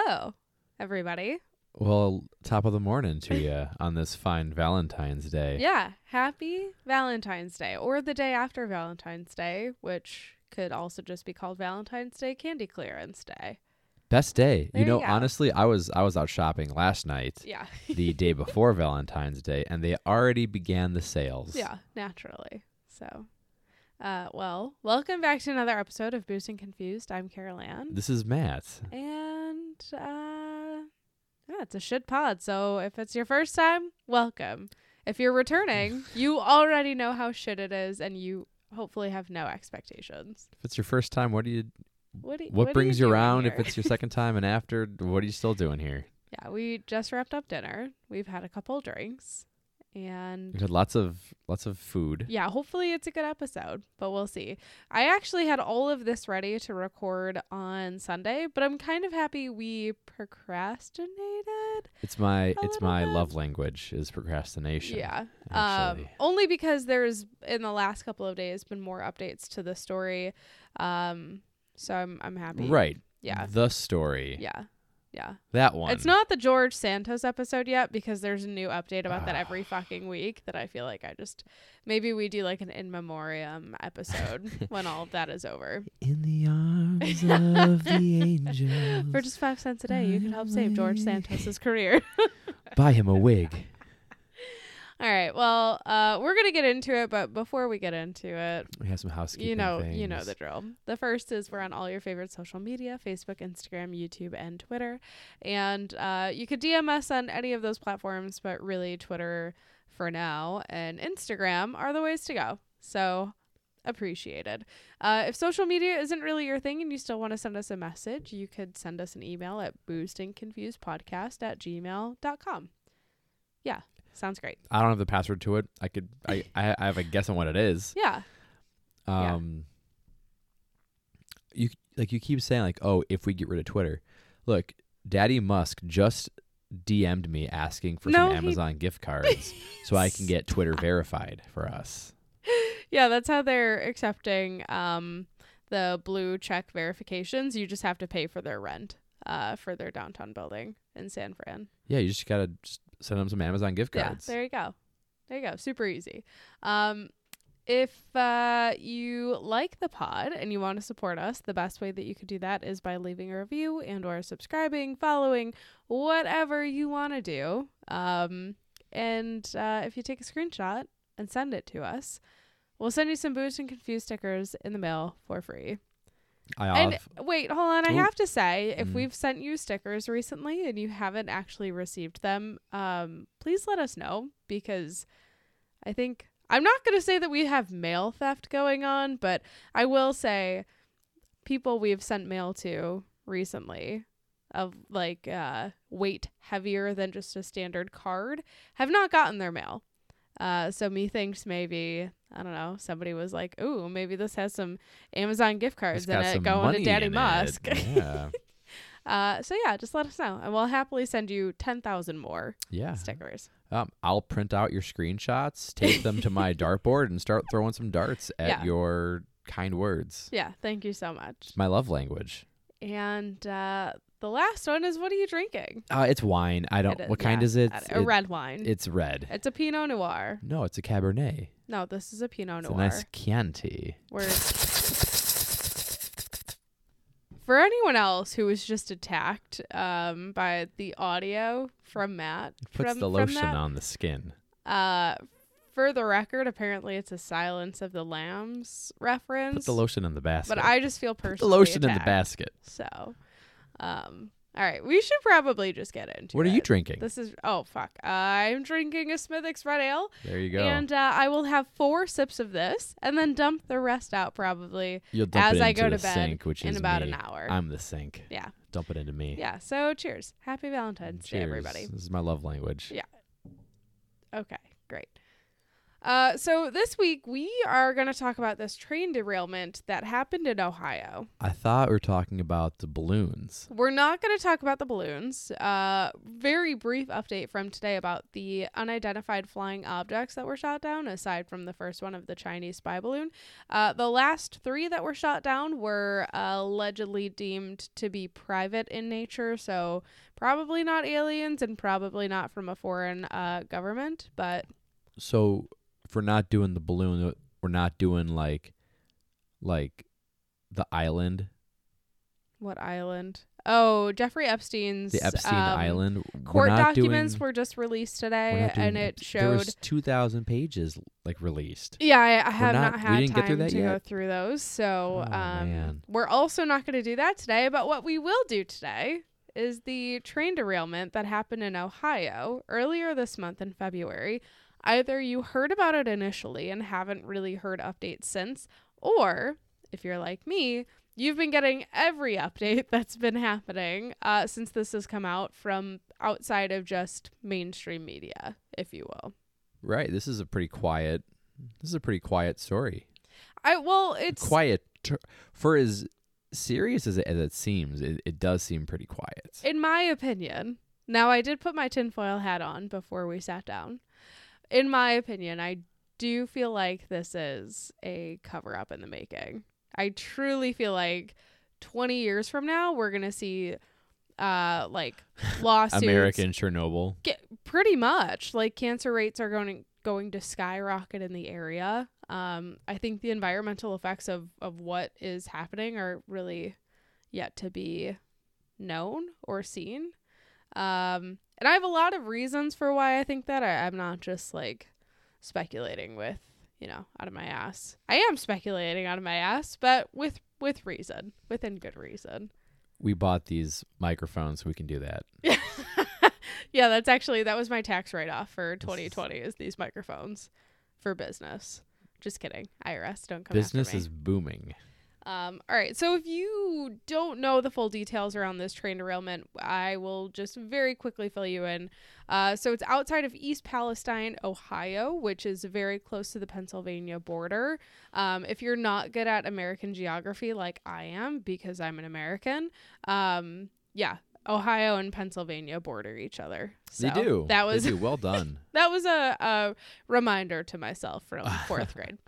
Hello, everybody. Well, top of the morning to you on this fine Valentine's Day. Yeah, happy Valentine's Day or the day after Valentine's Day, which could also just be called Valentine's Day Candy Clearance Day. Best day. There you you know, go. honestly, I was I was out shopping last night, Yeah. the day before Valentine's Day, and they already began the sales. yeah, naturally. So, uh, well, welcome back to another episode of Boozed and Confused. I'm Carol Ann. This is Matt. And, uh, yeah, it's a shit pod. So if it's your first time, welcome. If you're returning, you already know how shit it is and you hopefully have no expectations. If it's your first time, what do you What, do, what, are brings you around? here? If it's your second time and after, what are you still doing here? Yeah, we just wrapped up dinner. We've had a couple drinks, And had lots of lots of food. yeah, hopefully it's a good episode, but we'll see. I actually had all of this ready to record on Sunday, but I'm kind of happy we procrastinated. It's my it's my bit. love language is procrastination. Yeah. Um, only because there's in the last couple of days been more updates to the story. Um, so I'm I'm happy. Right. Yeah. The story. Yeah. Yeah. That one. It's not the George Santos episode yet because there's a new update about that Ah. every fucking week that I feel like I just maybe we do like an in memoriam episode when all of that is over. in the arms of the angels. For just five cents a day, you can help save George Santos's career. Buy him a wig. all right. Well, uh, we're gonna get into it, but before we get into it, We have some housekeeping you know, things. you know the drill. The first is we're on all your favorite social media: Facebook, Instagram, YouTube, and Twitter. And uh, you could DM us on any of those platforms, but really Twitter for now and Instagram are the ways to go. So appreciated. Uh, if social media isn't really your thing and you still want to send us a message, you could send us an email at boostingconfusedpodcast at gmail.com. Yeah, sounds great. I don't have the password to it. I could. I. I I have a guess on what it is. Yeah. Yeah. Um. You like you keep saying like oh if we get rid of Twitter, look, Daddy Musk just DM'd me asking for No, some he- Amazon gift cards so I can get Twitter verified for us. yeah, that's how they're accepting um the blue check verifications. You just have to pay for their rent uh for their downtown building in San Fran. Yeah, you just gotta just send them some Amazon gift cards. Yeah, there you go. There you go. Super easy. Um if uh, you like the pod and you want to support us, the best way that you could do that is by leaving a review and or subscribing, following, whatever you want to do. Um, and uh, if you take a screenshot and send it to us, we'll send you some Boozed and Confused stickers in the mail for free. I And wait, hold on. I Ooh. have to say, if Mhm. we've sent you stickers recently and you haven't actually received them, um, please let us know because I think I'm not going to say that we have mail theft going on, but I will say people we've sent mail to recently of like uh, weight heavier than just a standard card have not gotten their mail. Uh, so methinks maybe I don't know somebody was like, "Ooh, maybe this has some Amazon gift cards in it going to Daddy. Musk." Yeah. uh, so yeah, just let us know, and we'll happily send you ten thousand more yeah. stickers. Um, I'll print out your screenshots, take them to my dartboard, and start throwing some darts at Yeah. your kind words. Yeah, thank you so much. It's my love language. And uh, the last one is, what are you drinking? Uh, it's wine. I don't. Is- what kind yeah, is it? A red wine. It's red. it's a Pinot Noir. No, it's a Cabernet. No, this is a Pinot It's Noir. a nice Chianti. Where for anyone else who was just attacked um, by the audio from Matt, Puts from, the lotion that, on the skin. Uh, for the record, apparently it's a Silence of the Lambs reference. Put the lotion in the basket. but I just feel Put personally the lotion in the basket. So, um, All right, we should probably just get into What are it. you drinking? This is oh fuck. I'm drinking a Smithwick's Red Ale, There you go. and uh, I will have four sips of this, and then dump the rest out probably as I go to bed sink, which in about me. an hour. I'm the sink. yeah, Dump it into me. yeah. So cheers, happy Valentine's Day, everybody. This is my love language. Yeah. Okay. Uh, so this week we are going to talk about this train derailment that happened in Ohio. I thought we were talking about the balloons. We're not going to talk about the balloons. Uh, very brief update from today about the unidentified flying objects that were shot down, aside from the first one of the Chinese spy balloon. Uh, the last three that were shot down were allegedly deemed to be private in nature, so probably not aliens and probably not from a foreign uh, government, but So we're not doing the balloon, we're not doing like, like, the island, what island? Oh, Jeffrey Epstein's the Epstein um, Island. We're Court documents doing- were just released today, and it showed was two thousand pages like released. Yeah, I, I have not- not, had time to go through those. So Oh, um, we're also not going to do that today. But what we will do today is the train derailment that happened in Ohio earlier this month in February. Either you heard about it initially and haven't really heard updates since, or if you're like me, you've been getting every update that's been happening uh, since this has come out from outside of just mainstream media, if you will. Right. This is a pretty quiet. This is a pretty quiet story. I well, it's quiet ter- for as serious as it, as it seems. It, it does seem pretty quiet. in my opinion, now I did put my tinfoil hat on before we sat down. In my opinion, I do feel like this is a cover up in the making. I truly feel like 20 years from now, we're going to see uh like lawsuits American Chernobyl. get pretty much like cancer rates are going going to skyrocket in the area. Um, I think the environmental effects of of what is happening are really yet to be known or seen. Um, and I have a lot of reasons for why I think that. I, I'm not just like speculating with you know out of my ass. I am speculating out of my ass, but with with reason, within good reason. We bought these microphones, so we can do that. yeah, that's actually that was my tax write off for 2020 is these microphones for business. Just kidding. IRS don't come Business after me. is booming. Um, all right. So if you don't know the full details around this train derailment, I will just very quickly fill you in. Uh, so it's outside of East Palestine, Ohio, which is very close to the Pennsylvania border. Um, if you're not good at American geography like I am, because I'm an American, um, yeah, Ohio and Pennsylvania border each other. So they do. That was They do. well done. that was a, a reminder to myself from fourth grade.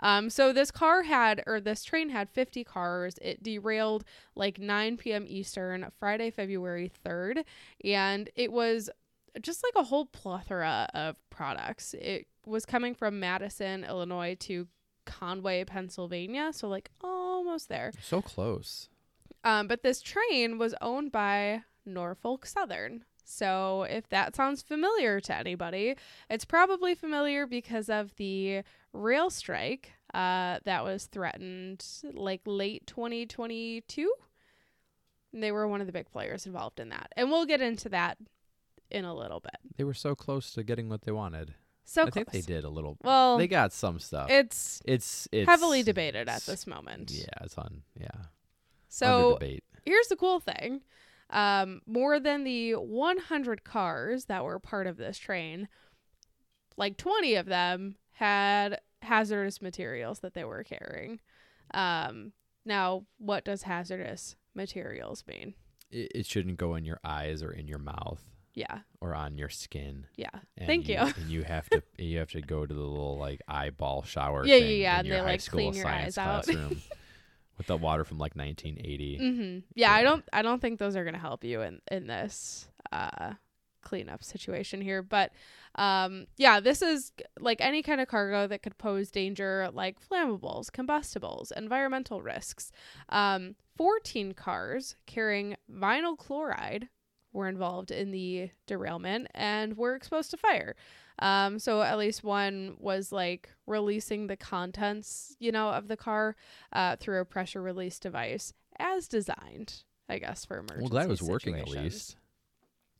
Um, so this car had, or this train had 50 cars. It derailed like 9 p.m. Eastern, Friday, February 3rd, and it was just like a whole plethora of products. It was coming from Madison, Illinois to Conway, Pennsylvania, so like almost there. so close. Um, but this train was owned by Norfolk Southern. So if that sounds familiar to anybody, it's probably familiar because of the rail strike uh, that was threatened like late 2022. And They were one of the big players involved in that. And we'll get into that in a little bit. They were so close to getting what they wanted. So I close. think they did a little. Well, they got some stuff. it's it's it's heavily debated at this moment. Yeah, it's on. Yeah, So here's the cool thing um, more than the 100 cars that were part of this train like 20 of them had hazardous materials that they were carrying um, now what does hazardous materials mean It, it shouldn't go in your eyes or in your mouth yeah or on your skin. yeah And Thank you. And you have to you have to go to the little like eyeball shower. Yeah, yeah, thing yeah, in and they, like, school clean your science eyes out. classroom with the water from like 1980. hmm yeah i don't i don't think those are gonna help you in in this uh cleanup situation here but um yeah this is like any kind of cargo that could pose danger like flammables combustibles environmental risks um 14 cars carrying vinyl chloride were involved in the derailment and were exposed to fire um so at least one was like releasing the contents you know of the car uh, through a pressure release device as designed I guess, for emergency. Well, glad it was working at least.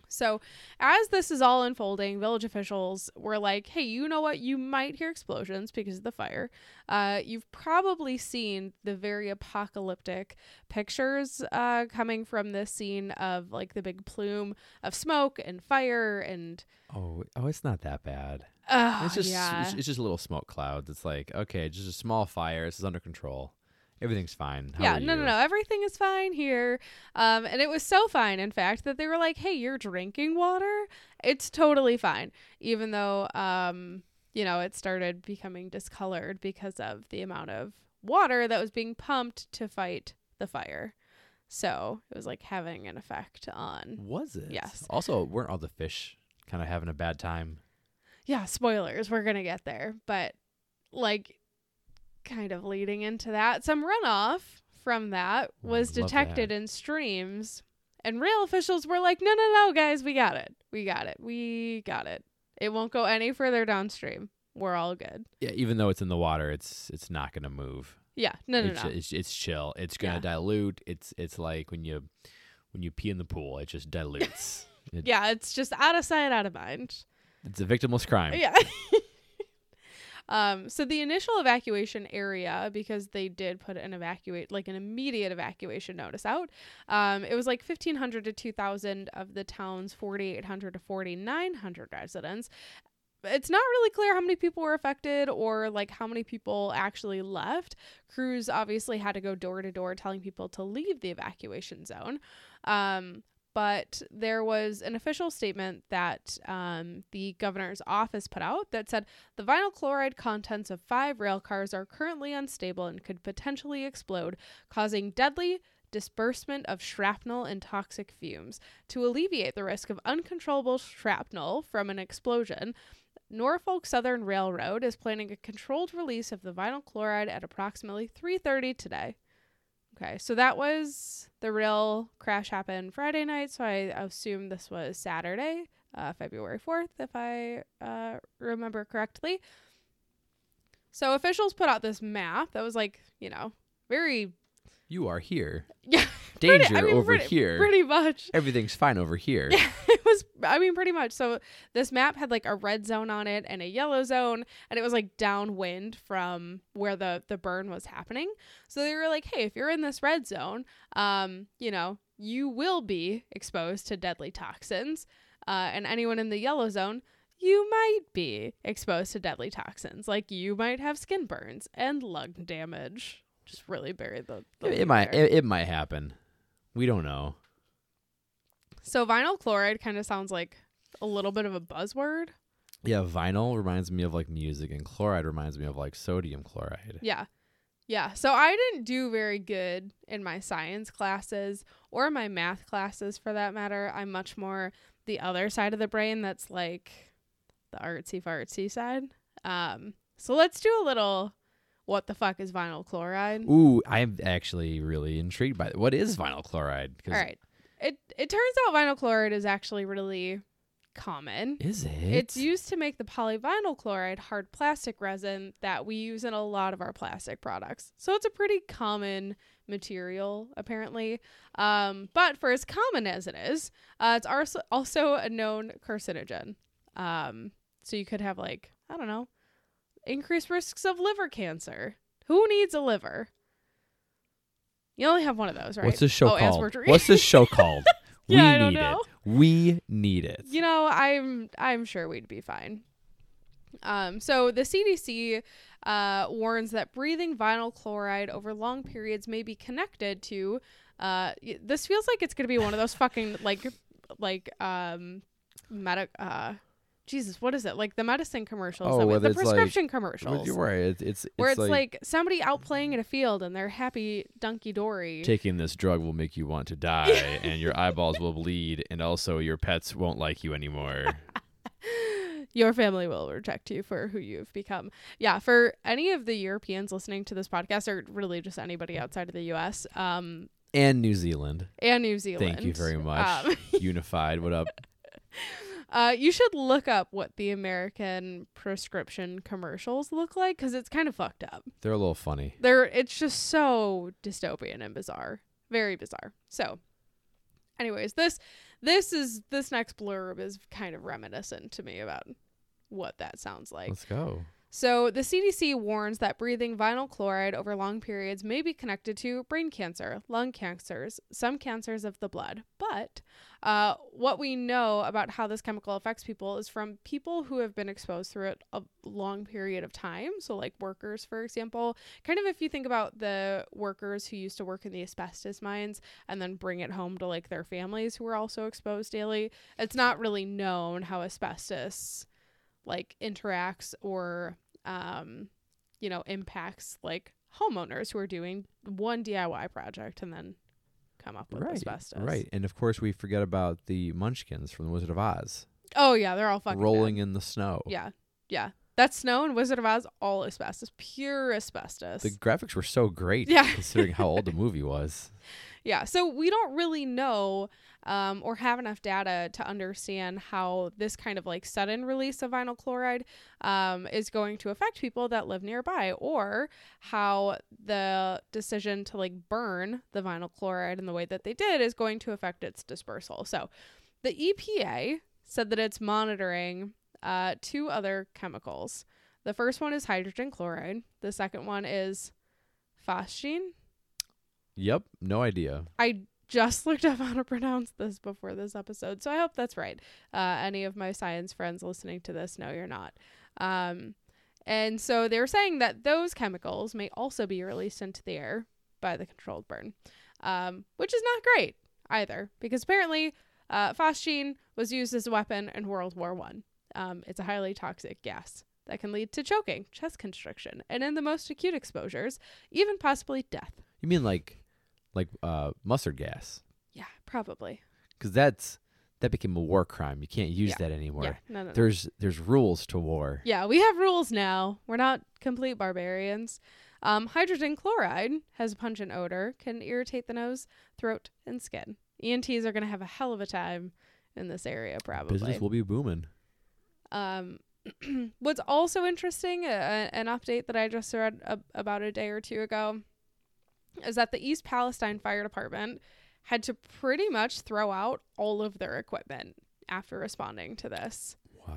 So, as this is all unfolding, village officials were like, hey, you know what? You might hear explosions because of the fire. Uh, you've probably seen the very apocalyptic pictures uh, coming from this scene of like the big plume of smoke and fire and. Oh, oh, it's not that bad. Uh, it's just yeah. it's, just little smoke clouds. It's like okay, just a small fire. This is under control. Everything's fine. How yeah, no, no, no. Everything is fine here. Um, and it was so fine, in fact, that they were like, "Hey, you're drinking water. It's totally fine." Even though, um, you know, it started becoming discolored because of the amount of water that was being pumped to fight the fire. So it was like having an effect on. Was it? Yes. Also, weren't all the fish kind of having a bad time? Yeah, spoilers. We're gonna get there, but like, kind of leading into that, some runoff from that mm, was love detected that. in streams, and rail officials were like, "No, no, no, guys, we got it. We got it. We got it. It won't go any further downstream. We're all good." Yeah, even though it's in the water, it's it's not gonna move. Yeah, no, no, it's, no. it's it's chill. It's gonna Yeah. dilute. It's it's like when you when you pee in the pool, it just dilutes. it, yeah, it's just out of sight, out of mind. It's a victimless crime. Yeah. um, so the initial evacuation area, because they did put an evacuate, like an immediate evacuation notice out, um, it was like 1,500 to 2,000 of the town's 4,800 to 4,900 residents. It's not really clear how many people were affected or like how many people actually left. Crews obviously had to go door to door telling people to leave the evacuation zone. Um, but there was an official statement that um, the governor's office put out that said the vinyl chloride contents of five rail cars are currently unstable and could potentially explode, causing deadly disbursement of shrapnel and toxic fumes. To alleviate the risk of uncontrollable shrapnel from an explosion, Norfolk Southern Railroad is planning a controlled release of the vinyl chloride at approximately 3:30 today. Okay, so that was the real crash happened Friday night, so I assume this was Saturday, uh, February 4th, if I uh, remember correctly. So officials put out this map that was like, you know, very You are here. yeah, Danger pretty- I mean, over pretty- here. pretty much. Everything's fine over here. I mean, pretty much. So this map had like a red zone on it and a yellow zone, and it was like downwind from where the the burn was happening. So they were like, "Hey, if you're in this red zone, um, you know, you will be exposed to deadly toxins, uh, and anyone in the yellow zone." You might be exposed to deadly toxins, like you might have skin burns and lung damage. Just really buried the. the It, it might it, it might happen. We don't know. So vinyl chloride kind of sounds like a little bit of a buzzword. Yeah, vinyl reminds me of like music, and chloride reminds me of like sodium chloride. Yeah. Yeah. So I didn't do very good in my science classes or my math classes for that matter. I'm much more the other side of the brain that's like the artsy fartsy side. Um so let's do a little what the fuck is vinyl chloride? Ooh, I'm actually really intrigued by it. What is vinyl chloride? All right. It it turns out vinyl chloride is actually really common. Is it? It's used to make the polyvinyl chloride hard plastic resin that we use in a lot of our plastic products. So it's a pretty common material, apparently. Um, but for as common as it is, uh, it's also also a known carcinogen. Um, so you could have like I don't know, increased risks of liver cancer. Who needs a liver? You only have one of those, right? What's this show oh, called? What's this show called? Yeah, we I don't need know. it. We need it. you know i'm i'm sure we'd be fine um, so the cdc uh, warns that breathing vinyl chloride over long periods may be connected to uh, this feels like it's gonna be one of those fucking like like um medic uh jesus what is it like the medicine commercials Oh, that the like- prescription Well, commercials You're right. It's it's, where it's it's like, somebody out playing in a field and they're happy donkey dory taking this drug will make you want to die, and your eyeballs will bleed, and also your pets won't like you anymore. your family will reject you for who you've become. Yeah, for any of the Europeans listening to this podcast, or really just anybody outside of the U.S. Um, and New Zealand. and New Zealand. Thank you very much. Um, Unified. What up? Uh, you should look up what the American prescription commercials look like because it's kind of fucked up. They're a little funny. They're it's just so dystopian and bizarre, very bizarre. So Anyways, this this is this next blurb is kind of reminiscent to me about what that sounds like. Let's go. So, the CDC warns that breathing vinyl chloride over long periods may be connected to brain cancer, lung cancers, some cancers of the blood. But uh, what we know about how this chemical affects people is from people who have been exposed through it a long period of time. So, like workers, for example, kind of if you think about the workers who used to work in the asbestos mines and then bring it home to like their families who were also exposed daily, it's not really known how asbestos like interacts or um you know impacts like homeowners who are doing one DIY project and then come up with right. asbestos. Right. And of course, we forget about the Munchkins from The Wizard of Oz Oh yeah, they're all fucking rolling in the snow. Yeah. Yeah. That snow in Wizard of Oz all asbestos, pure asbestos. The graphics were so great, Yeah. considering how old the movie was. Yeah, so we don't really know um, or have enough data to understand how this kind of like sudden release of vinyl chloride um, is going to affect people that live nearby, or how the decision to like burn the vinyl chloride in the way that they did is going to affect its dispersal. So the EPA said that it's monitoring uh, two other chemicals. The first one is hydrogen chloride, the second one is phosgene. Yep. No idea. I just looked up how to pronounce this before this episode, so I hope that's right. Uh, any of my science friends listening to this, no, you're not. Um, and so they were saying that those chemicals may also be released into the air by the controlled burn, um, which is not great either, because apparently uh, phosgene was used as a weapon in World War One. Um, it's a highly toxic gas that can lead to choking, chest constriction, and in the most acute exposures, even possibly death. You mean like, like uh, mustard gas? Yeah, probably. Because that's that became a war crime. You can't use Yeah. that anymore. Yeah, no, no, no. There's there's rules to war. Yeah, we have rules now. We're not complete barbarians. Um, hydrogen chloride has a pungent odor, can irritate the nose, throat, and skin. ENTs are going to have a hell of a time in this area, probably. Business will be booming. Um, what's also interesting, uh, an update that I just read a- about a day or two ago, is that the East Palestine Fire Department had to pretty much throw out all of their equipment after responding to this. Wow.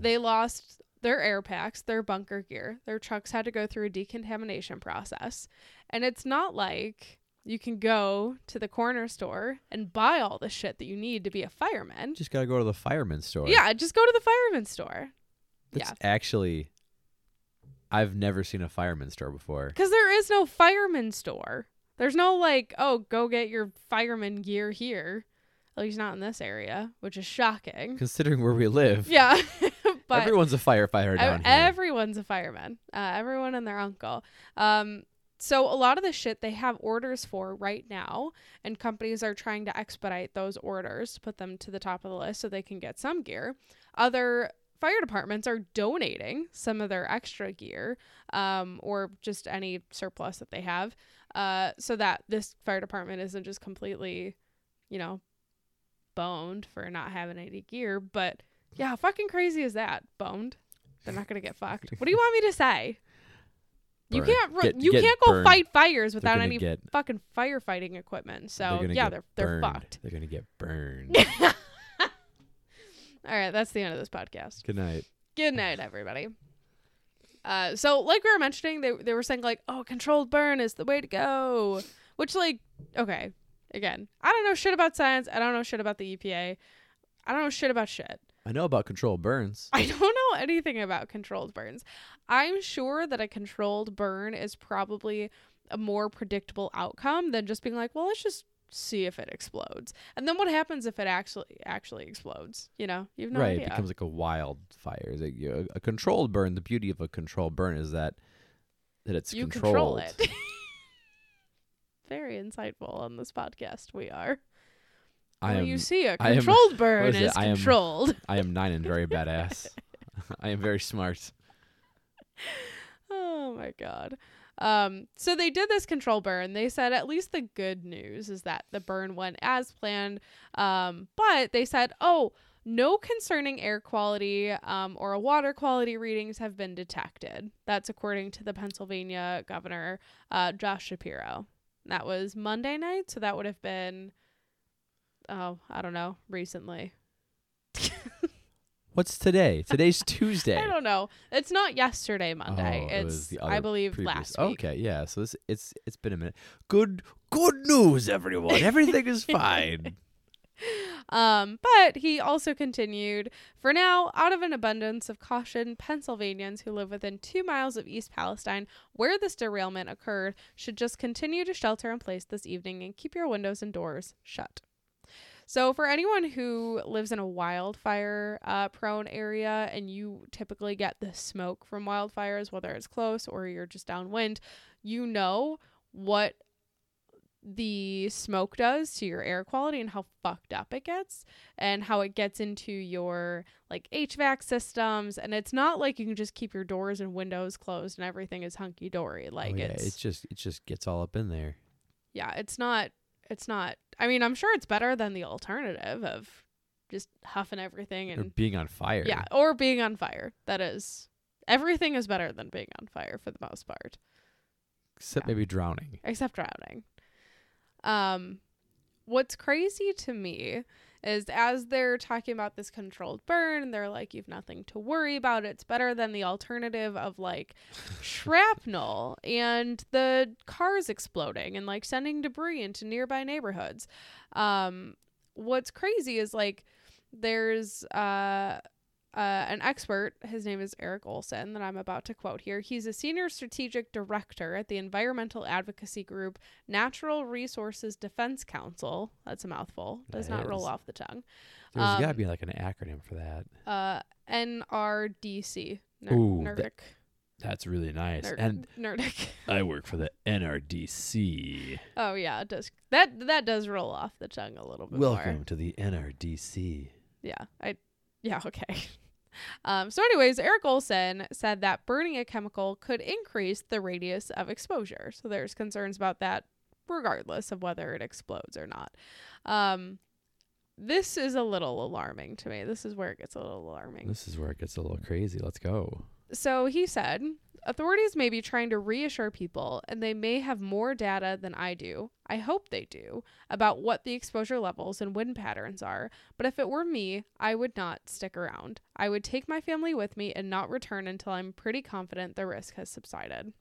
They lost their air packs, their bunker gear. Their trucks had to go through a decontamination process. And it's not like you can go to the corner store and buy all the shit that you need to be a fireman. Just gotta go to the fireman's store. Yeah, just go to the fireman's store. That's yeah. actually. I've never seen a fireman's store before. Because there is no fireman's store. There's no like, oh, go get your fireman gear here. At least not in this area, which is shocking. Considering where we live, Yeah. but everyone's a firefighter Ev- down here. Everyone's a fireman. Uh, everyone and their uncle. Um, so a lot of the shit they have orders for right now, and companies are trying to expedite those orders to put them to the top of the list so they can get some gear. Other fire departments are donating some of their extra gear, um, or just any surplus that they have, uh, so that this fire department isn't just completely, you know, boned for not having any gear. But yeah, fucking crazy is that? Boned. They're not gonna get fucked. What do you want me to say? You can't. Get- you get can't go burned. fight fires without any get, fucking firefighting equipment. So they're yeah, they're they're burned. fucked. They're gonna get burned. All right, that's the end of this podcast. Good night. Good night, everybody. Uh, so like we were mentioning, they they were saying like, oh, controlled burn is the way to go. Which like, okay, again, I don't know shit about science. I don't know shit about the EPA. I don't know shit about shit. I know about controlled burns. I don't know anything about controlled burns. I'm sure that a controlled burn is probably a more predictable outcome than just being like, well, let's just see if it explodes. And then what happens if it actually actually explodes? You know, you've no right, idea. it becomes like a wildfire. Is it, you know, a controlled burn? The beauty of a controlled burn is that that it's you controlled. control it. Very insightful on this podcast. We are. I well, am you see, a I am- controlled burn is is? I am- controlled. I am nine and very badass. I am very smart. Oh my god. Um, so they did this control burn. They said at least the good news is that the burn went as planned. Um, but they said, oh, no concerning air quality um, or water quality readings have been detected. That's according to the Pennsylvania governor, uh, Josh Shapiro. That was Monday night, so that would have been oh, I don't know, recently. What's today? Today's Tuesday. I don't know. It's not yesterday, Monday. Oh, it's the I believe previous- last week. Okay, yeah. So this it's it's been a minute. Good good news, everyone. Everything is fine. Um, but he also continued, for now, out of an abundance of caution, Pennsylvanians who live within two miles of East Palestine, where this derailment occurred, should just continue to shelter in place this evening and keep your windows and doors shut. So, for anyone who lives in a wildfire uh, prone area and you typically get the smoke from wildfires, whether it's close or you're just downwind, you know what the smoke does to your air quality and how fucked up it gets and how it gets into your like HVAC systems and it's not like you can just keep your doors and windows closed and everything is hunky dory like oh, yeah, it's it's just it just gets all up in there. yeah it's not it's not I mean I'm sure it's better than the alternative of just huffing everything Or and being on fire. yeah or being on fire that is everything is better than being on fire for the most part Except Yeah. maybe drowning. except drowning. Um, what's crazy to me is as they're talking about this controlled burn, they're like, "You've nothing to worry about. It's better than the alternative of like shrapnel and the cars exploding and like sending debris into nearby neighborhoods." Um, what's crazy is like there's uh uh, an expert, his name is Eric Olson, that I'm about to quote here. He's a senior strategic director at the environmental advocacy group Natural Resources Defense Council. That's a mouthful. Does That not roll off the tongue. There's got to Um, be like an acronym for that. Uh, NRDC. Ner- Ooh, Nerdic. that- That's really nice. Ner- and Nerdic. I work for the NRDC. Oh yeah, it does. That that does roll off the tongue a little bit more. Welcome to the NRDC. Yeah, I yeah, okay. Um, so anyways, Eric Olson said that burning a chemical could increase the radius of exposure. So there's concerns about that regardless of whether it explodes or not. Um, this is a little alarming to me. This is where it gets a little alarming. This is where it gets a little crazy. Let's go. So he said, authorities may be trying to reassure people, and they may have more data than I do. I hope they do about what the exposure levels and wind patterns are. But if it were me, I would not stick around. I would take my family with me and not return until I'm pretty confident the risk has subsided.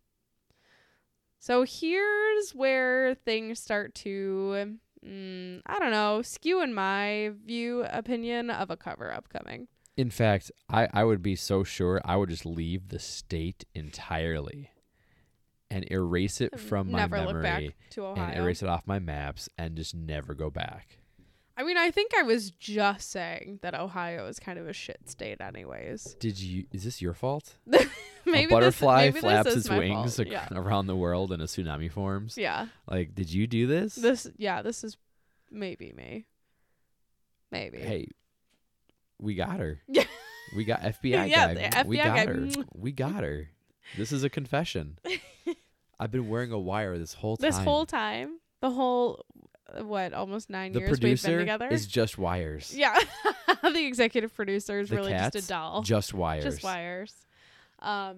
So here's where things start to, mm, I don't know, skew in my view opinion of a cover up coming. In fact, I, I would be so sure I would just leave the state entirely and erase it from my Never memory look back to Ohio. and erase it off my maps and just never go back. I mean, I think I was just saying that Ohio is kind of a shit state, anyways. Did you? Is this your fault? maybe a butterfly this, maybe flaps its wings ac- Yeah, around the world and a tsunami forms. yeah. Like, did you do this? This, yeah, this is maybe me. Maybe. hey, we got her. Yeah. We got FBI Yeah, guy. the we got guy. her. We got her. This is a confession. I've been wearing a wire this whole time. This whole time, the whole what, almost nine the years we've been together. is just wires. yeah, the executive producer is The really just a doll. Just wires. Just wires. Um,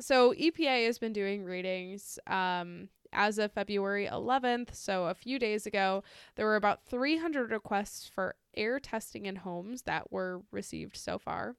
so EPA has been doing readings um, as of February 11th. So a few days ago, there were about 300 requests for air testing in homes that were received so far.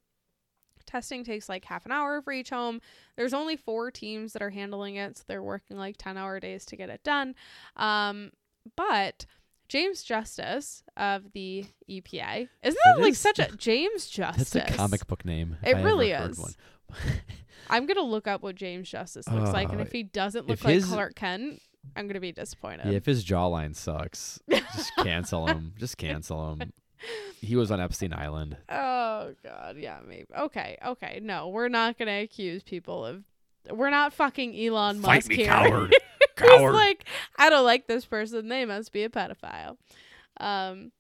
Testing takes like half an hour for each home. There's only four teams that are handling it, so they're working like 10 hour days to get it done. Um, but James Justice of the EPA, isn't that, That like is- such a James Justice? That's a comic book name. It really is. I'm gonna look up what James Justice looks like, and Uh, if he doesn't look like his- Clark Kent, I'm gonna be disappointed. yeah, if his jawline sucks, just cancel him. Just cancel him. He was on Epstein Island. oh God, yeah, maybe. Okay, okay, no, we're not gonna accuse people of. We're not fucking Elon Fight Musk me, here. coward. Coward. like, I don't like this person. They must be a pedophile. Um,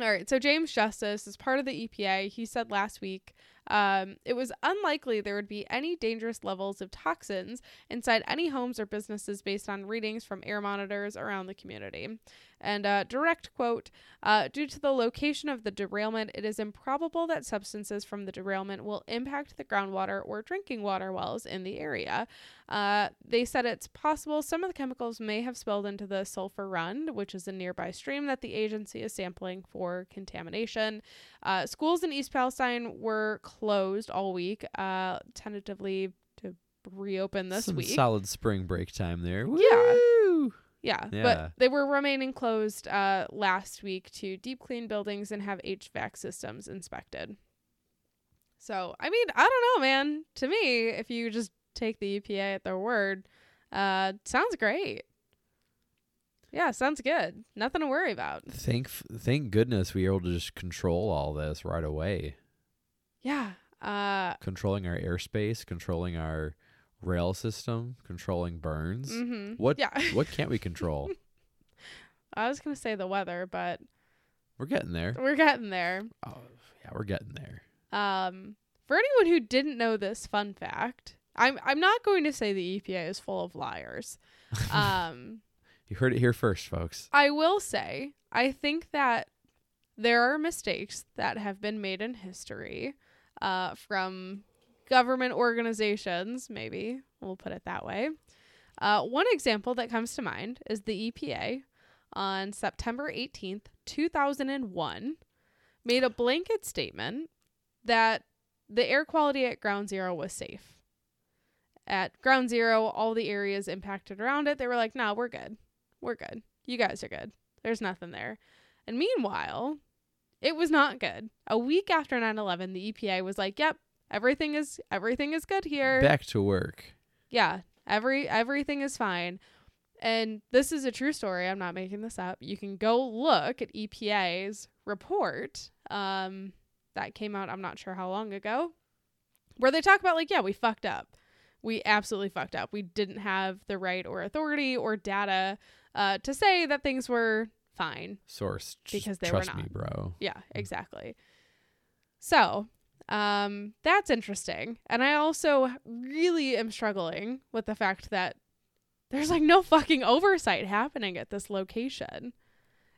all right. So James Justice is part of the EPA. He said last week, um, it was unlikely there would be any dangerous levels of toxins inside any homes or businesses based on readings from air monitors around the community. And uh, direct quote uh, Due to the location of the derailment, it is improbable that substances from the derailment will impact the groundwater or drinking water wells in the area. Uh, they said it's possible some of the chemicals may have spilled into the Sulphur Run, which is a nearby stream that the agency is sampling for contamination. Uh, schools in East Palestine were closed all week, uh, tentatively to reopen this Some week. solid spring break time there. Woo! Yeah, Yeah. but they were remaining closed uh, last week to deep clean buildings and have HVAC systems inspected. So, I mean, I don't know, man. To me, if you just take the EPA at their word, uh, sounds great. Yeah, sounds good. Nothing to worry about. Thank thank goodness we were able to just control all this right away. Yeah. Uh, Controlling our airspace, controlling our rail system, controlling burns. mhm. What Yeah. what can't we control? I was gonna say the weather, but we're getting there. we're getting there. Oh, yeah, we're getting there. Um, for anyone who didn't know this fun fact, I'm I'm not going to say the EPA is full of liars. Um, You heard it here first, folks. I will say I think that there are mistakes that have been made in history, uh, from government organizations. Maybe we'll put it that way. Uh, one example that comes to mind is the EPA on September 18th, 2001, made a blanket statement that the air quality at Ground Zero was safe. At Ground Zero, all the areas impacted around it, they were like, nah, we're good. We're good. You guys are good. There's nothing there. And meanwhile, it was not good. A week after 9/11, the EPA was like, "Yep, everything is everything is good here." Back to work. yeah, every everything is fine. And this is a true story. I'm not making this up. You can go look at EPA's report um, that came out. I'm not sure how long ago, where they talk about like, yeah, we fucked up. We absolutely fucked up. We didn't have the right or authority or data uh, to say that things were fine. Source. Because they were trust me, bro. Yeah, exactly. So, um, that's interesting. And I also really am struggling with the fact that there's like no fucking oversight happening at this location.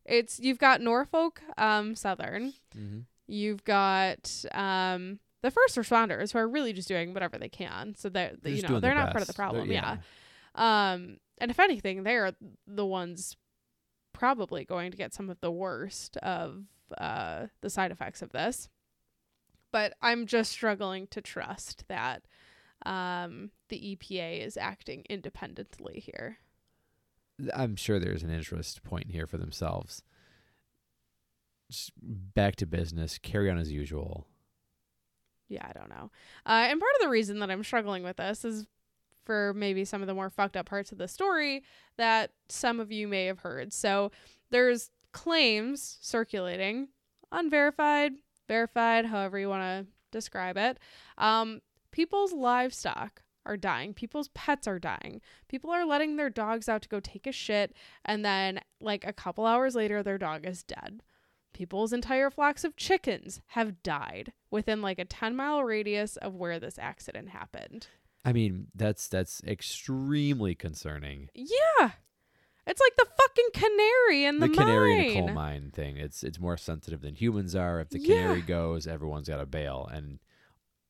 It's you've got Norfolk um Southern, Mm-hmm. you've got um the first responders who are really just doing whatever they can. So that They're you know, they're not part of the best. Problem. yeah. Um, and if anything, they're the ones probably going to get some of the worst of uh, the side effects of this. But I'm just struggling to trust that um, the EPA is acting independently here. I'm sure there's an interest point here for themselves. Just back to business. Carry on as usual. Yeah, I don't know. Uh, and part of the reason that I'm struggling with this is for maybe some of the more fucked up parts of the story that some of you may have heard. So there's claims circulating, unverified, verified, however you want to describe it. Um, people's livestock are dying. People's pets are dying. People are letting their dogs out to go take a shit, and then, like, a couple hours later, their dog is dead. People's entire flocks of chickens have died within like a 10 mile radius of where this accident happened. I mean, that's that's extremely concerning. Yeah. It's like the fucking canary in the, the canary in a coal mine thing. It's it's more sensitive than humans are. If the Yeah. canary goes, everyone's got to bail, and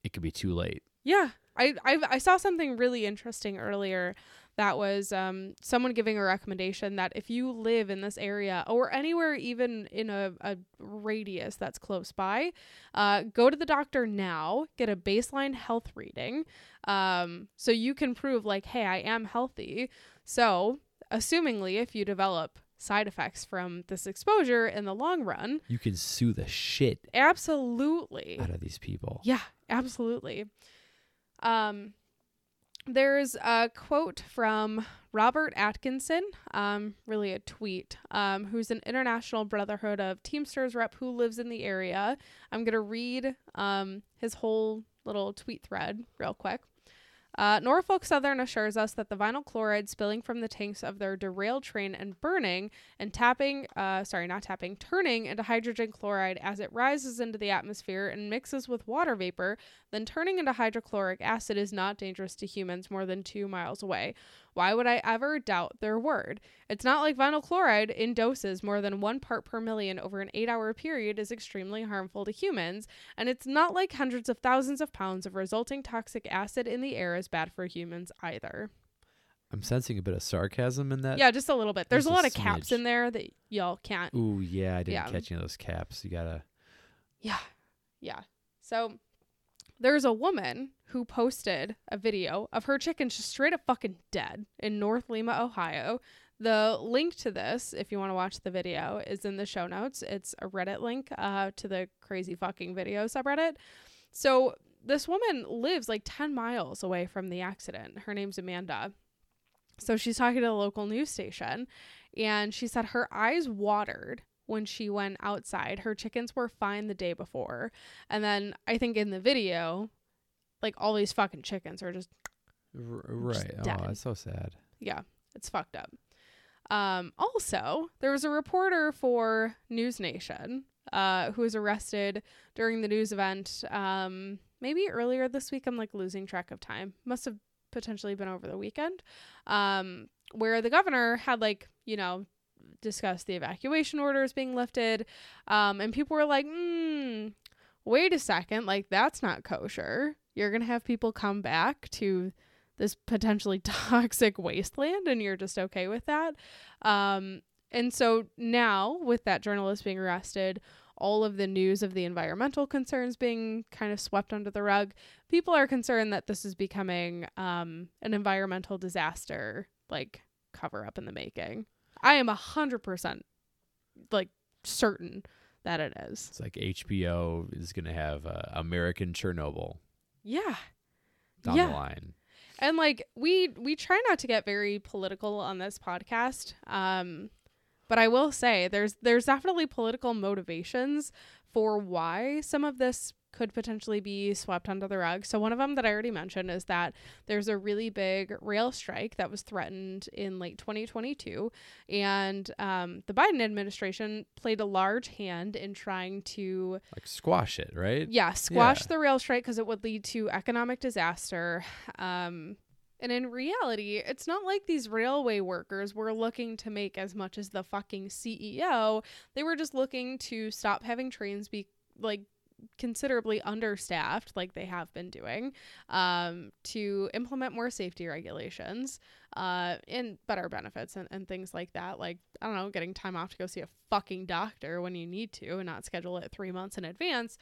it could be too late. Yeah. I, I I saw something really interesting earlier that was um someone giving a recommendation that if you live in this area or anywhere even in a, a radius that's close by, uh go to the doctor now, get a baseline health reading, um so you can prove like, hey, I am healthy. So assumingly if you develop side effects from this exposure in the long run, You can sue the shit absolutely. out of these people. Yeah, absolutely. Um, there's a quote from Robert Atkinson, um, really a tweet, um, who's an International Brotherhood of Teamsters rep who lives in the area. I'm going to read um, his whole little tweet thread real quick. Uh, Norfolk Southern assures us that the vinyl chloride spilling from the tanks of their derailed train and burning and tapping, uh, sorry, not tapping, turning into hydrogen chloride as it rises into the atmosphere and mixes with water vapor, then turning into hydrochloric acid is not dangerous to humans more than two miles away. Why would I ever doubt their word? It's not like vinyl chloride in doses more than one part per million over an eight hour period is extremely harmful to humans, and it's not like hundreds of thousands of pounds of resulting toxic acid in the air is bad for humans either. I'm sensing a bit of sarcasm in that. Yeah, just a little bit. There's a a lot of caps in there that y'all can't. Ooh, yeah, I didn't Yeah. catch any of those caps. You gotta. Yeah. Yeah. So there's a woman who posted a video of her chickens just straight up fucking dead in North Lima, Ohio. The link to this, if you want to watch the video, is in the show notes. It's a Reddit link uh, to the crazy fucking video subreddit. So this woman lives like 10 miles away from the accident. Her name's Amanda. So she's talking to the local news station, and she said her eyes watered when she went outside. Her chickens were fine the day before. And then I think in the video, like all these fucking chickens are just, R- right. Oh, dead. that's so sad. yeah, it's fucked up. Um, also, there was a reporter for News Nation uh, who was arrested during the news event um, maybe earlier this week. I'm like losing track of time. Must have potentially been over the weekend, um, where the governor had like, you know, discussed the evacuation orders being lifted. Um, and people were like, mm, wait a second, like that's not kosher. You're going to have people come back to this potentially toxic wasteland and you're just okay with that. Um, and so now, with that journalist being arrested, all of the news of the environmental concerns being kind of swept under the rug, people are concerned that this is becoming um, an environmental disaster, like cover up in the making. I am a hundred percent like certain that it is. It's like HBO is gonna have uh, American Chernobyl Yeah. down Yeah. the line. And like we we try not to get very political on this podcast. Um but I will say there's there's definitely political motivations for why some of this could potentially be swept under the rug. So one of them that I already mentioned is that there's a really big rail strike that was threatened in late 2022 and um, the Biden administration played a large hand in trying to Like squash it, right? yeah, squash Yeah. the rail strike because it would lead to economic disaster. Um, and in reality, it's not like these railway workers were looking to make as much as the fucking CEO. They were just looking to stop having trains be like considerably understaffed like they have been doing um, to implement more safety regulations uh, and better benefits and, and things like that like i don't know getting time off to go see a fucking doctor when you need to and not schedule it three months in advance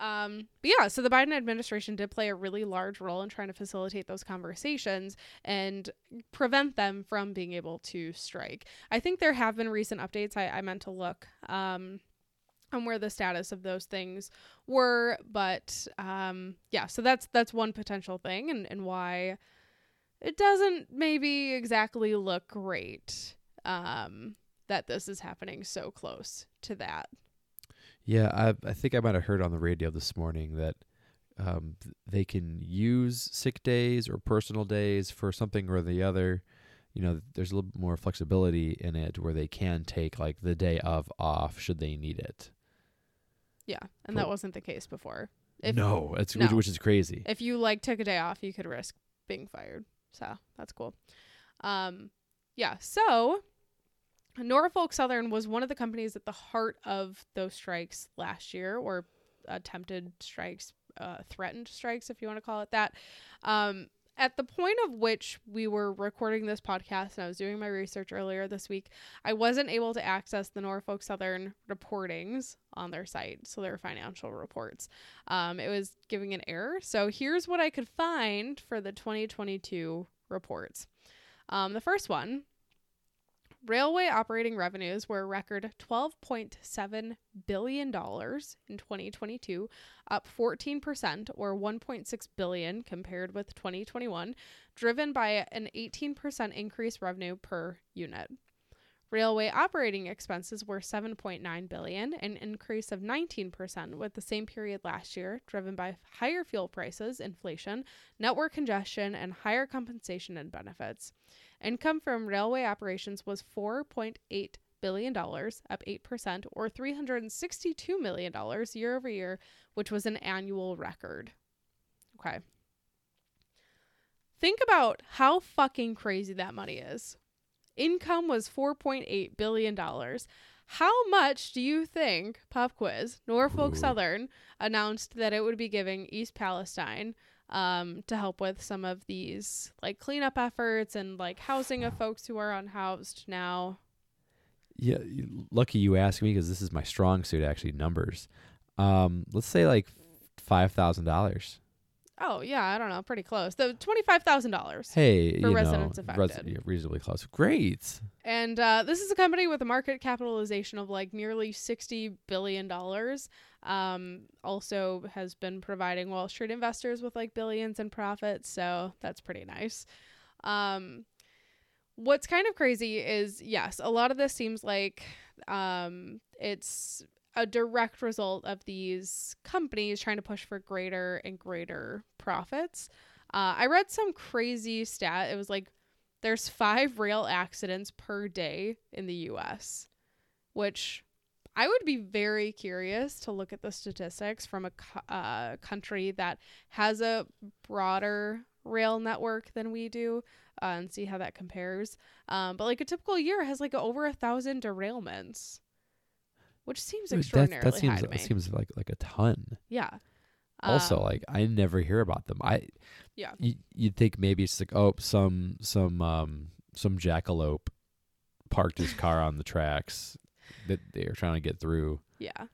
um, but yeah, so the Biden administration did play a really large role in trying to facilitate those conversations and prevent them from being able to strike. I think there have been recent updates. I, I meant to look um, where the status of those things were, but um, yeah, so that's that's one potential thing and, and why it doesn't maybe exactly look great um, that this is happening so close to that. Yeah, I I think I might have heard on the radio this morning that um, they can use sick days or personal days for something or the other. You know, there's a little bit more flexibility in it where they can take like the day of off should they need it. Yeah, and that wasn't the case before. If, no, that's Which, no. which is crazy. If you like took a day off, you could risk being fired. So that's cool. Um, yeah. So Norfolk Southern was one of the companies at the heart of those strikes last year, or attempted strikes, uh, threatened strikes, if you want to call it that. Um, at the point of which we were recording this podcast and I was doing my research earlier this week, I wasn't able to access the Norfolk Southern reportings on their site, so their financial reports. Um, it was giving an error. So here's what I could find for the 2022 reports. Um, the first one Railway operating revenues were a record $12.7 billion in 2022, up 14% or 1.6 billion compared with 2021, driven by an 18% increase revenue per unit. Railway operating expenses were 7.9 billion, an increase of 19% with the same period last year, driven by higher fuel prices, inflation, network congestion, and higher compensation and benefits. Income from railway operations was 4.8 billion dollars, up 8% or 362 million dollars year over year, which was an annual record. Okay. think about how fucking crazy that money is. Income was $4.8 billion. How much do you think, pop quiz, Norfolk. Southern announced that it would be giving East Palestine um, to help with some of these like cleanup efforts and like housing of folks who are unhoused now? Yeah, lucky you asked me because this is my strong suit. Actually, numbers. Um, let's say like five thousand dollars. Oh, yeah, I don't know, pretty close. The $25,000. Hey, For you residents know, affected. yeah, reasonably close. Great. And uh, this is a company with a market capitalization of like nearly $60 billion. Um, also has been providing Wall Street investors with like billions in profits. So that's pretty nice. Um, what's kind of crazy is yes, a lot of this seems like um, it's a direct result of these companies trying to push for greater and greater profits. Uh, I read some crazy stat. It was like there's five rail accidents per day in the US, which I would be very curious to look at the statistics from a co- uh, country that has a broader rail network than we do uh, and see how that compares. Um, but like a typical year has like over a thousand derailments, which seems That- extraordinarily that, seems high to me. that seems like like a ton. yeah. also, Um, like I never hear about them. I Yeah. You, you'd think maybe it's like oh some some um some jackalope parked his car on the tracks that they're trying to get through. Yeah.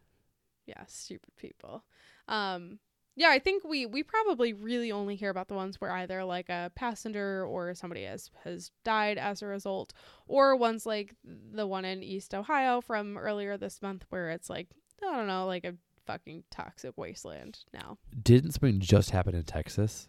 Yeah, stupid people. Um yeah, I think we we probably really only hear about the ones where either like a passenger or somebody has has died as a result or ones like the one in East Ohio from earlier this month where it's like I don't know, like a fucking toxic wasteland now. Didn't something just happen in Texas?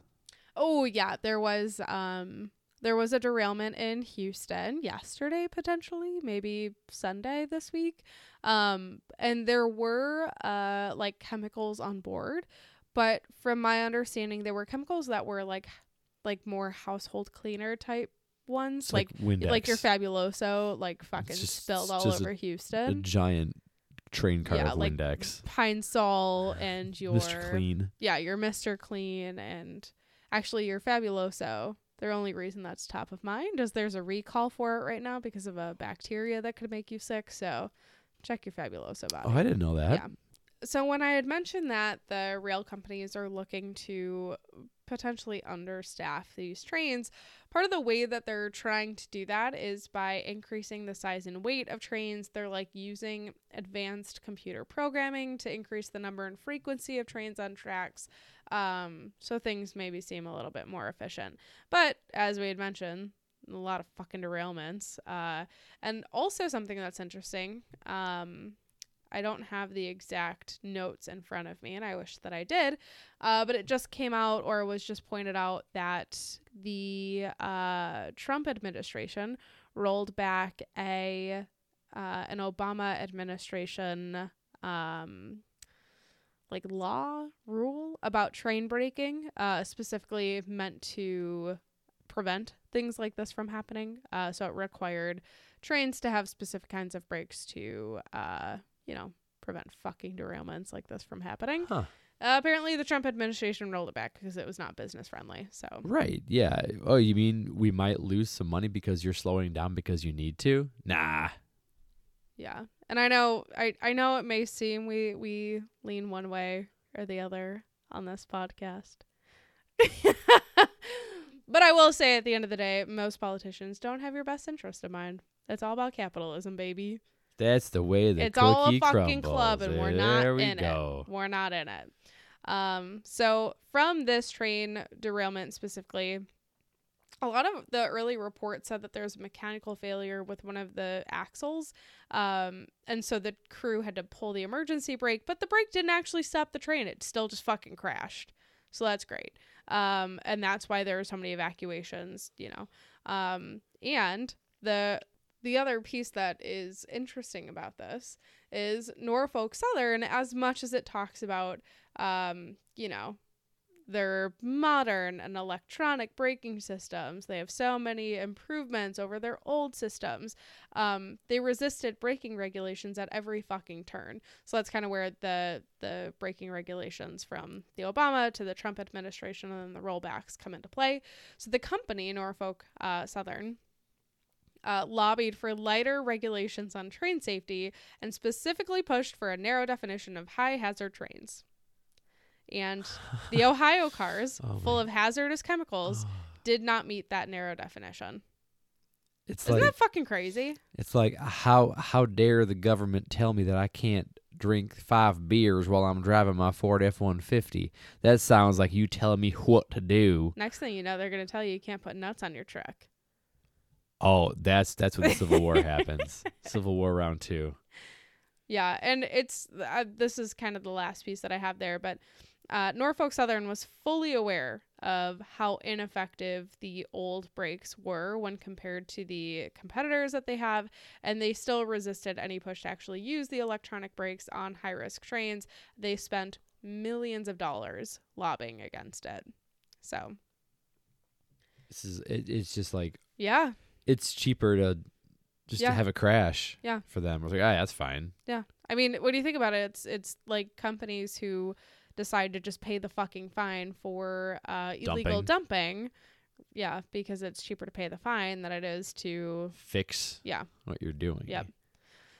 Oh yeah, there was um there was a derailment in Houston yesterday potentially, maybe Sunday this week. Um and there were uh like chemicals on board, but from my understanding there were chemicals that were like like more household cleaner type ones, It's like Windex. like your Fabuloso like fucking just- spilled all a- over a Houston. giant train car Yeah, of like Windex. Pine Sol and your Mr. Clean. yeah, your Mr. Clean and actually your Fabuloso. The only reason that's top of mind is there's a recall for it right now because of a bacteria that could make you sick. So check your Fabuloso body. Oh, I didn't know that. Yeah. So when I had mentioned that the rail companies are looking to potentially understaff these trains, part of the way that they're trying to do that is by increasing the size and weight of trains. They're like using advanced computer programming to increase the number and frequency of trains on tracks. Um, so things maybe seem a little bit more efficient. But as we had mentioned, a lot of fucking derailments. Uh, and also something that's interesting. Um, I don't have the exact notes in front of me, and I wish that I did. Uh, but it just came out, or was just pointed out, that the uh, Trump administration rolled back a uh, an Obama administration um, like law rule about train braking, uh, specifically meant to prevent things like this from happening. Uh, so it required trains to have specific kinds of brakes to, uh, you know, prevent fucking derailments like this from happening. Huh. Uh, apparently, the Trump administration rolled it back because it was not business friendly. So Right. Yeah. Oh, you mean we might lose some money because you're slowing down because you need to? Nah. yeah, and I know I I know it may seem we we lean one way or the other on this podcast. but I will say at the end of the day, most politicians don't have your best interest in mind. It's all about capitalism, baby. That's the way the it's cookie all a fucking crumbles. club and we're not there we in go. it. We're not in it. Um, so from this train derailment specifically, a lot of the early reports said that there's a mechanical failure with one of the axles. Um, and so the crew had to pull the emergency brake, but the brake didn't actually stop the train. It still just fucking crashed. So that's great. Um, and that's why there were so many evacuations, you know. Um, and the the other piece that is interesting about this is Norfolk Southern, as much as it talks about, um, you know, They're modern and electronic braking systems. They have so many improvements over their old systems. Um, they resisted braking regulations at every fucking turn. So that's kind of where the the braking regulations from the Obama to the Trump administration and then the rollbacks come into play. So the company Norfolk uh, Southern uh, lobbied for lighter regulations on train safety and specifically pushed for a narrow definition of high hazard trains. And the Ohio cars, Oh full my- of hazardous chemicals, did not meet that narrow definition. It's Isn't like that fucking crazy? it's like how how dare the government tell me that I can't drink five beers while I'm driving my Ford F one fifty? That sounds like you telling me what to do. Next thing you know, they're going to tell you you can't put nuts on your truck. Oh, that's that's when the Civil War happens. Civil War round two. Yeah, and it's uh, this is kind of the last piece that I have there, but uh, Norfolk Southern was fully aware of how ineffective the old brakes were when compared to the competitors that they have, and they still resisted any push to actually use the electronic brakes on high risk trains. They spent millions of dollars lobbying against it. So, This is it, it's just like yeah, it's cheaper to just Yeah. to have a crash. Yeah. For them, I was like, ah, yeah, that's fine. Yeah. I mean, when you think about it, it's it's like companies who decide to just pay the fucking fine for uh, illegal dumping. Yeah, because it's cheaper to pay the fine than it is to. Fix. Yeah. What you're doing. Yep.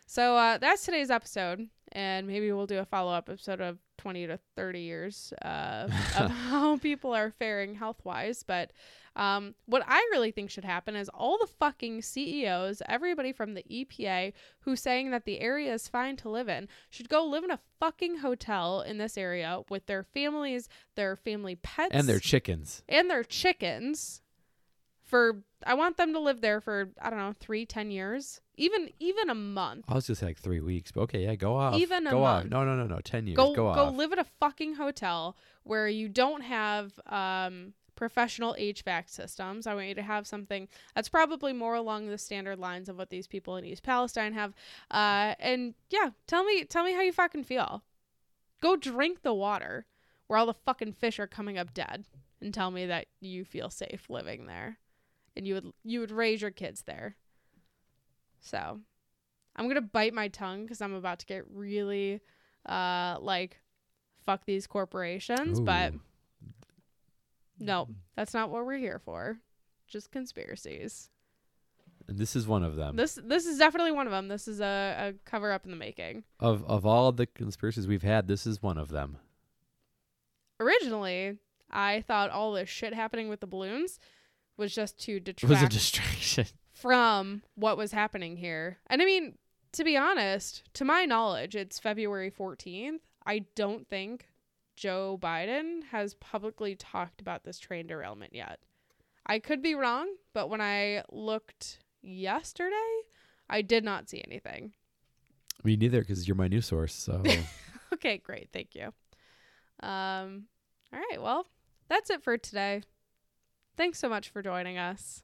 So uh, that's today's episode, and maybe we'll do a follow up episode of twenty to thirty years uh, of how people are faring health wise. But um, what I really think should happen is all the fucking CEOs, everybody from the EPA who's saying that the area is fine to live in, should go live in a fucking hotel in this area with their families, their family pets, And their chickens. and their chickens for I want them to live there for I don't know three, ten years, even even a month. I was just like three weeks, but okay, yeah, go off. Even a go off. month. No, no, no, no. Ten years. Go go go, live at a fucking hotel where you don't have um professional HVAC systems. I want you to have something that's probably more along the standard lines of what these people in East Palestine have. Uh and yeah, tell me tell me how you fucking feel. Go drink the water where all the fucking fish are coming up dead and tell me that you feel safe living there. And you would you would raise your kids there. So, I'm going to bite my tongue cuz I'm about to get really uh like fuck these corporations, but no, that's not what we're here for. Just conspiracies. And this is one of them. This this is definitely one of them. This is a, a cover up in the making. of of all the conspiracies we've had, this is one of them. Originally, I thought all this shit happening with the balloons was just to It was a distraction. from what was happening here. And I mean, to be honest, to my knowledge, it's February 14th. I don't think Joe Biden has publicly talked about this train derailment yet. I could be wrong, but when I looked yesterday, I did not see anything. Me neither, because you're my news source. So Okay, great. Thank you. Um all right, well, that's it for today. Thanks so much for joining us.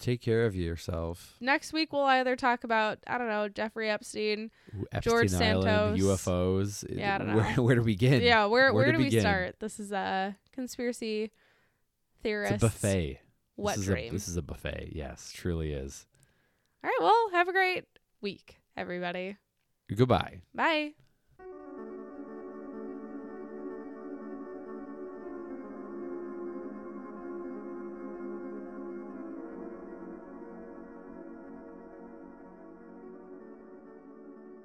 take care of yourself. Next week we'll either talk about, I don't know, Jeffrey Epstein, Ooh, George Island, Santos. UFOs. Yeah, I don't Where, know. where do we begin? yeah, where Where where, do we begin? start? This is a conspiracy theorist. It's a buffet. This is dream. A, this is a buffet. Yes, truly is. All right, well, have a great week, everybody. Goodbye. Bye.